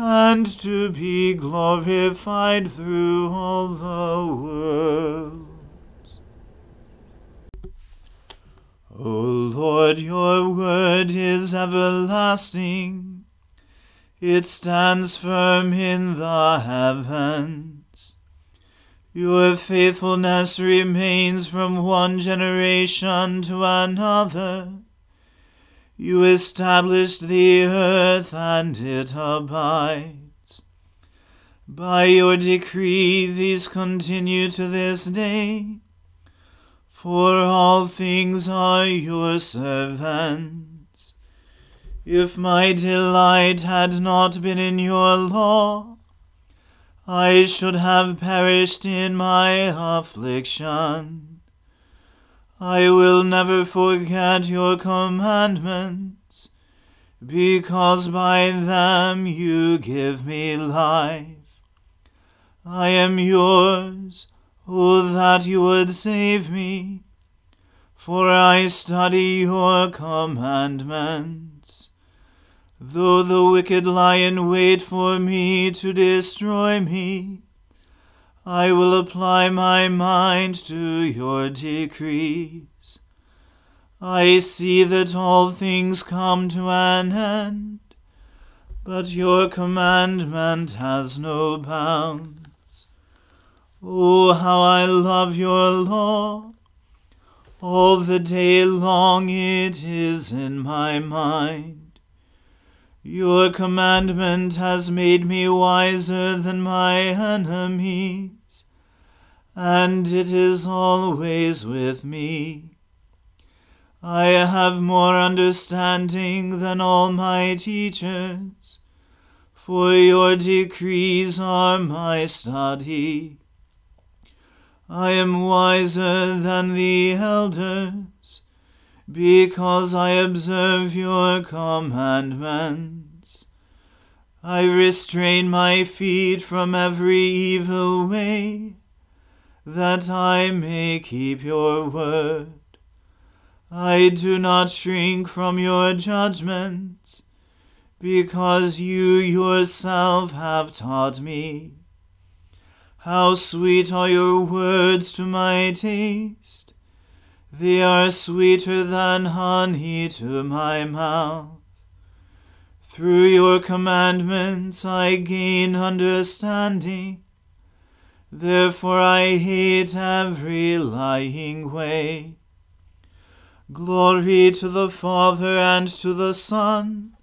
and to be glorified through all the worlds. O Lord, your word is everlasting. It stands firm in the heavens. Your faithfulness remains from one generation to another. You established the earth, and it abides. By your decree, these continue to this day. For all things are your servants. If my delight had not been in your law, I should have perished in my affliction. I will never forget your commandments, because by them you give me life. I am yours, O that you would save me, for I study your commandments. Though the wicked lie in wait for me to destroy me, I will apply my mind to your decrees. I see that all things come to an end, but your commandment has no bounds. Oh, how I love your law! All the day long it is in my mind. Your commandment has made me wiser than my enemies, and it is always with me. I have more understanding than all my teachers, for your decrees are my study. I am wiser than the elders, because I observe your commandments. I restrain my feet from every evil way, that I may keep your word. I do not shrink from your judgments, because you yourself have taught me. How sweet are your words to my taste! They are sweeter than honey to my mouth. Through your commandments I gain understanding. Therefore I hate every lying way. Glory to the Father and to the Son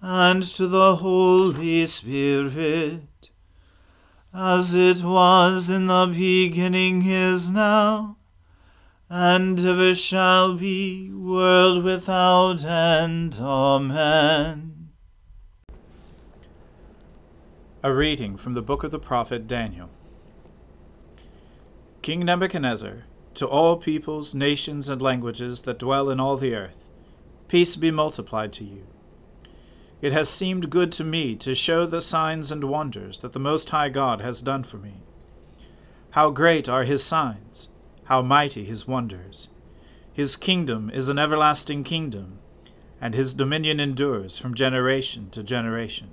and to the Holy Spirit as it was in the beginning is now, and ever shall be, world without end. Amen. A reading from the book of the prophet Daniel. King Nebuchadnezzar, to all peoples, nations, and languages that dwell in all the earth, peace be multiplied to you. It has seemed good to me to show the signs and wonders that the Most High God has done for me. How great are his signs, how mighty his wonders! His kingdom is an everlasting kingdom, and his dominion endures from generation to generation.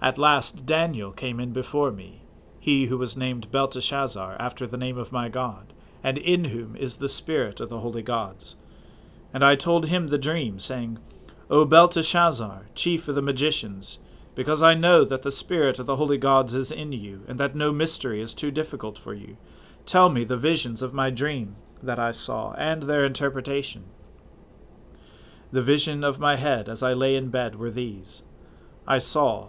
At last Daniel came in before me, he who was named Belteshazzar after the name of my God, and in whom is the spirit of the holy gods. And I told him the dream, saying, O Belteshazzar, chief of the magicians, because I know that the spirit of the holy gods is in you, and that no mystery is too difficult for you, tell me the visions of my dream that I saw, and their interpretation. The vision of my head as I lay in bed were these I saw,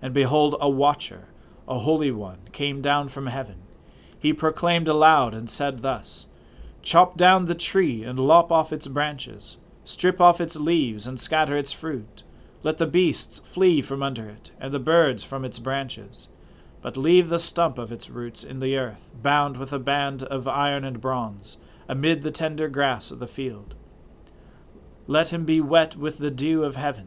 and behold, a watcher, a holy one, came down from heaven. He proclaimed aloud and said thus Chop down the tree and lop off its branches, strip off its leaves and scatter its fruit let the beasts flee from under it, and the birds from its branches. But leave the stump of its roots in the earth, bound with a band of iron and bronze, amid the tender grass of the field. Let him be wet with the dew of heaven.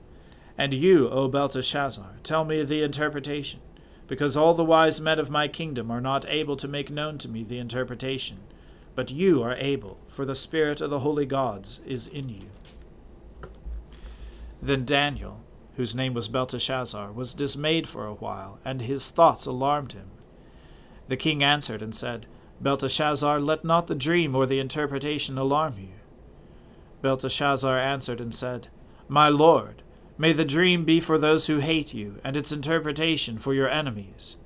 And you, O Belteshazzar, tell me the interpretation, because all the wise men of my kingdom are not able to make known to me the interpretation. But you are able, for the Spirit of the holy gods is in you. Then Daniel, whose name was Belteshazzar, was dismayed for a while, and his thoughts alarmed him. The king answered and said, Belteshazzar, let not the dream or the interpretation alarm you. Belteshazzar answered and said, My lord, may the dream be for those who hate you, and its interpretation for your enemies.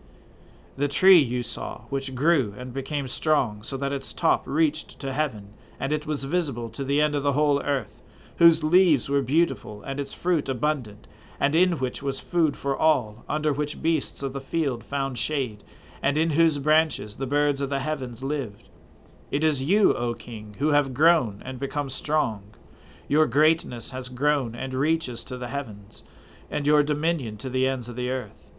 The tree you saw, which grew and became strong, so that its top reached to heaven, and it was visible to the end of the whole earth, whose leaves were beautiful, and its fruit abundant, and in which was food for all, under which beasts of the field found shade, and in whose branches the birds of the heavens lived. It is you, O king, who have grown and become strong. Your greatness has grown and reaches to the heavens, and your dominion to the ends of the earth.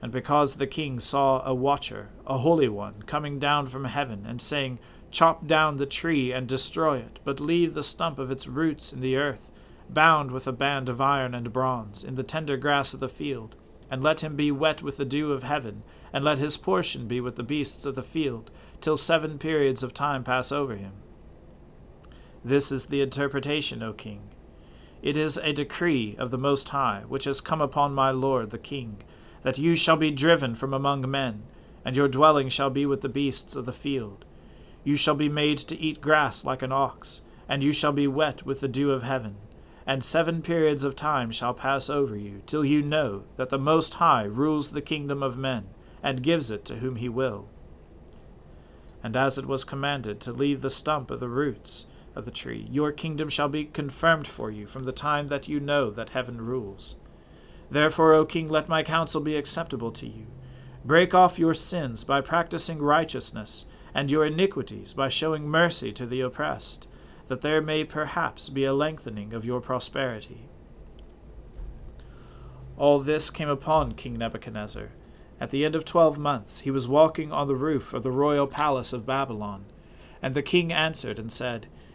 And because the king saw a watcher, a holy one, coming down from heaven, and saying, Chop down the tree and destroy it, but leave the stump of its roots in the earth, bound with a band of iron and bronze, in the tender grass of the field, and let him be wet with the dew of heaven, and let his portion be with the beasts of the field, till seven periods of time pass over him. This is the interpretation, O king. It is a decree of the Most High, which has come upon my lord the king, that you shall be driven from among men, and your dwelling shall be with the beasts of the field. You shall be made to eat grass like an ox, and you shall be wet with the dew of heaven and seven periods of time shall pass over you, till you know that the Most High rules the kingdom of men, and gives it to whom he will. And as it was commanded to leave the stump of the roots of the tree, your kingdom shall be confirmed for you from the time that you know that heaven rules. Therefore, O king, let my counsel be acceptable to you. Break off your sins by practicing righteousness, and your iniquities by showing mercy to the oppressed that there may perhaps be a lengthening of your prosperity. All this came upon King Nebuchadnezzar. At the end of twelve months he was walking on the roof of the royal palace of Babylon. And the king answered and said,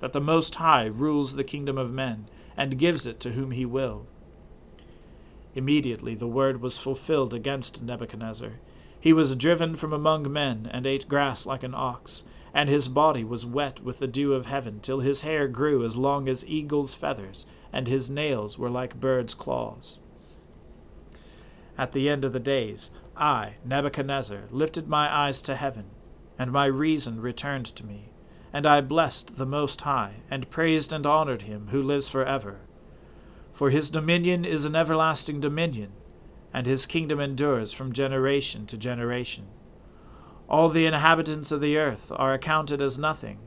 that the Most High rules the kingdom of men, and gives it to whom he will. Immediately the word was fulfilled against Nebuchadnezzar. He was driven from among men, and ate grass like an ox, and his body was wet with the dew of heaven, till his hair grew as long as eagle's feathers, and his nails were like birds' claws. At the end of the days, I, Nebuchadnezzar, lifted my eyes to heaven, and my reason returned to me, and I blessed the Most High, and praised and honored him who lives for ever. For his dominion is an everlasting dominion, and his kingdom endures from generation to generation. All the inhabitants of the earth are accounted as nothing,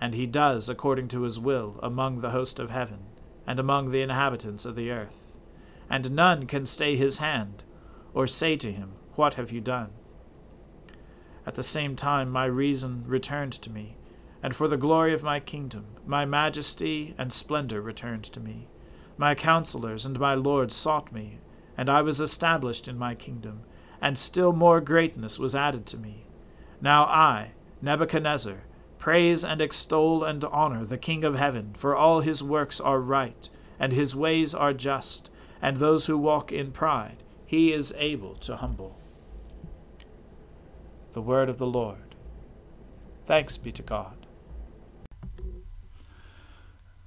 and he does according to his will among the host of heaven, and among the inhabitants of the earth. And none can stay his hand, or say to him, What have you done? At the same time my reason returned to me, and for the glory of my kingdom, my majesty and splendor returned to me. My counselors and my lords sought me, and I was established in my kingdom, and still more greatness was added to me. Now I, Nebuchadnezzar, praise and extol and honor the King of heaven, for all his works are right, and his ways are just, and those who walk in pride he is able to humble. The word of the Lord. Thanks be to God.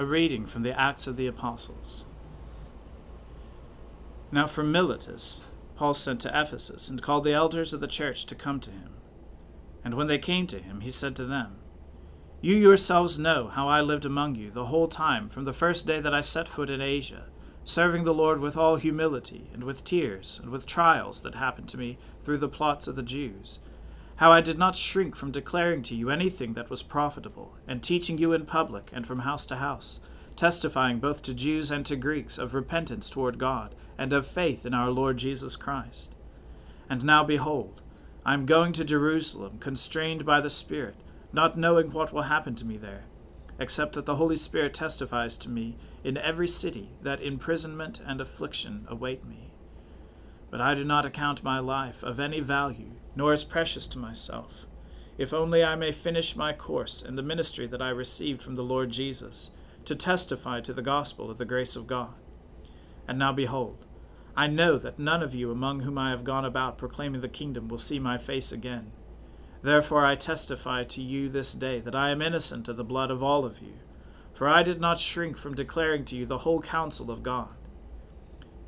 A reading from the Acts of the Apostles. Now from Miletus, Paul sent to Ephesus, and called the elders of the church to come to him. And when they came to him, he said to them, You yourselves know how I lived among you the whole time from the first day that I set foot in Asia, serving the Lord with all humility, and with tears, and with trials that happened to me through the plots of the Jews how I did not shrink from declaring to you anything that was profitable, and teaching you in public and from house to house, testifying both to Jews and to Greeks of repentance toward God, and of faith in our Lord Jesus Christ. And now behold, I am going to Jerusalem, constrained by the Spirit, not knowing what will happen to me there, except that the Holy Spirit testifies to me in every city that imprisonment and affliction await me. But I do not account my life of any value nor as precious to myself, if only I may finish my course in the ministry that I received from the Lord Jesus, to testify to the gospel of the grace of God. And now behold, I know that none of you among whom I have gone about proclaiming the kingdom will see my face again. Therefore I testify to you this day that I am innocent of the blood of all of you, for I did not shrink from declaring to you the whole counsel of God.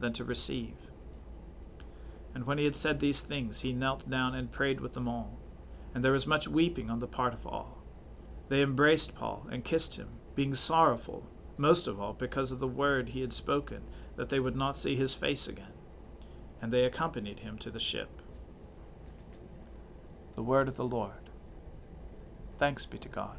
than to receive. And when he had said these things, he knelt down and prayed with them all. And there was much weeping on the part of all. They embraced Paul and kissed him, being sorrowful, most of all because of the word he had spoken, that they would not see his face again. And they accompanied him to the ship. The word of the Lord. Thanks be to God.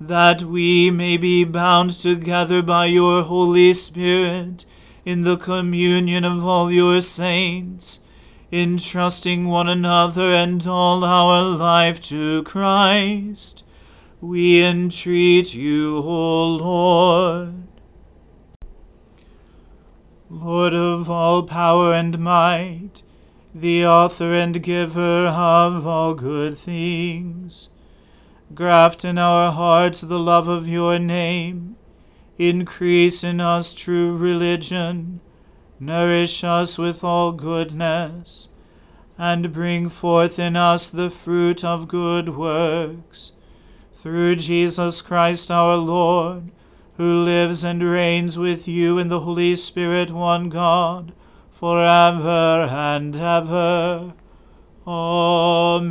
that we may be bound together by your Holy Spirit in the communion of all your saints, entrusting one another and all our life to Christ. We entreat you, O Lord. Lord of all power and might, the author and giver of all good things. Graft in our hearts the love of your name. Increase in us true religion. Nourish us with all goodness. And bring forth in us the fruit of good works. Through Jesus Christ our Lord, who lives and reigns with you in the Holy Spirit, one God forever and ever. Amen.